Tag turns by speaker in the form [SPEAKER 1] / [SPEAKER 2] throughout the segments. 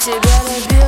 [SPEAKER 1] together.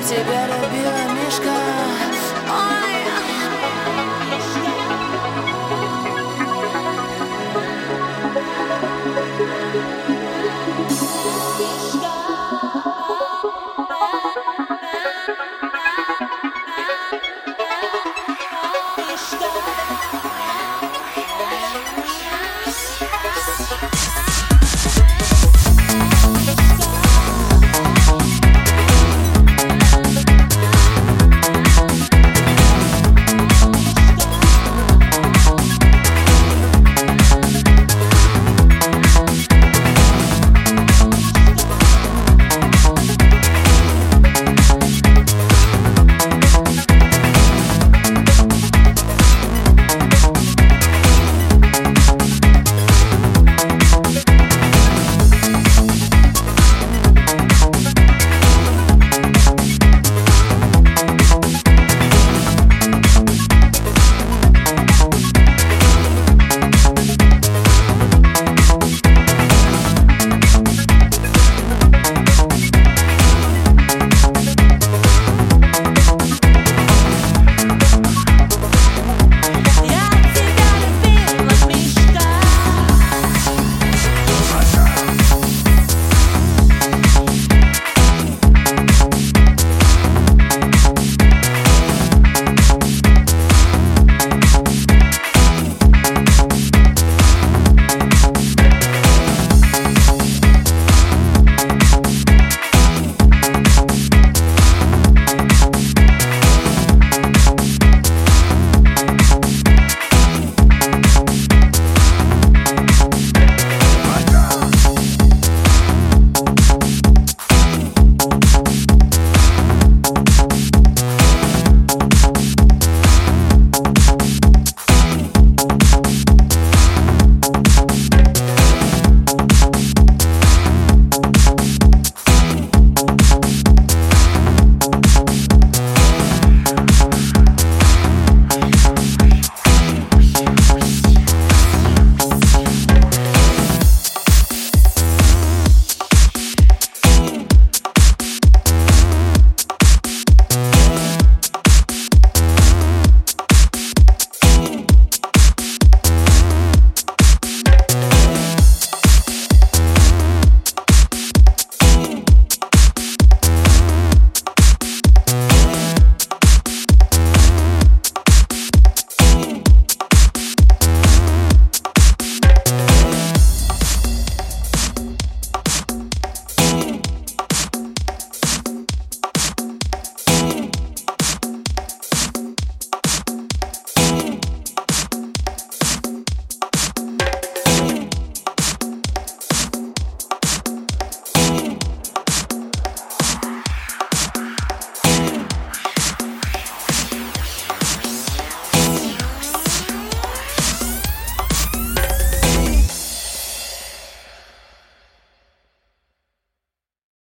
[SPEAKER 1] тебя любила, Мишка.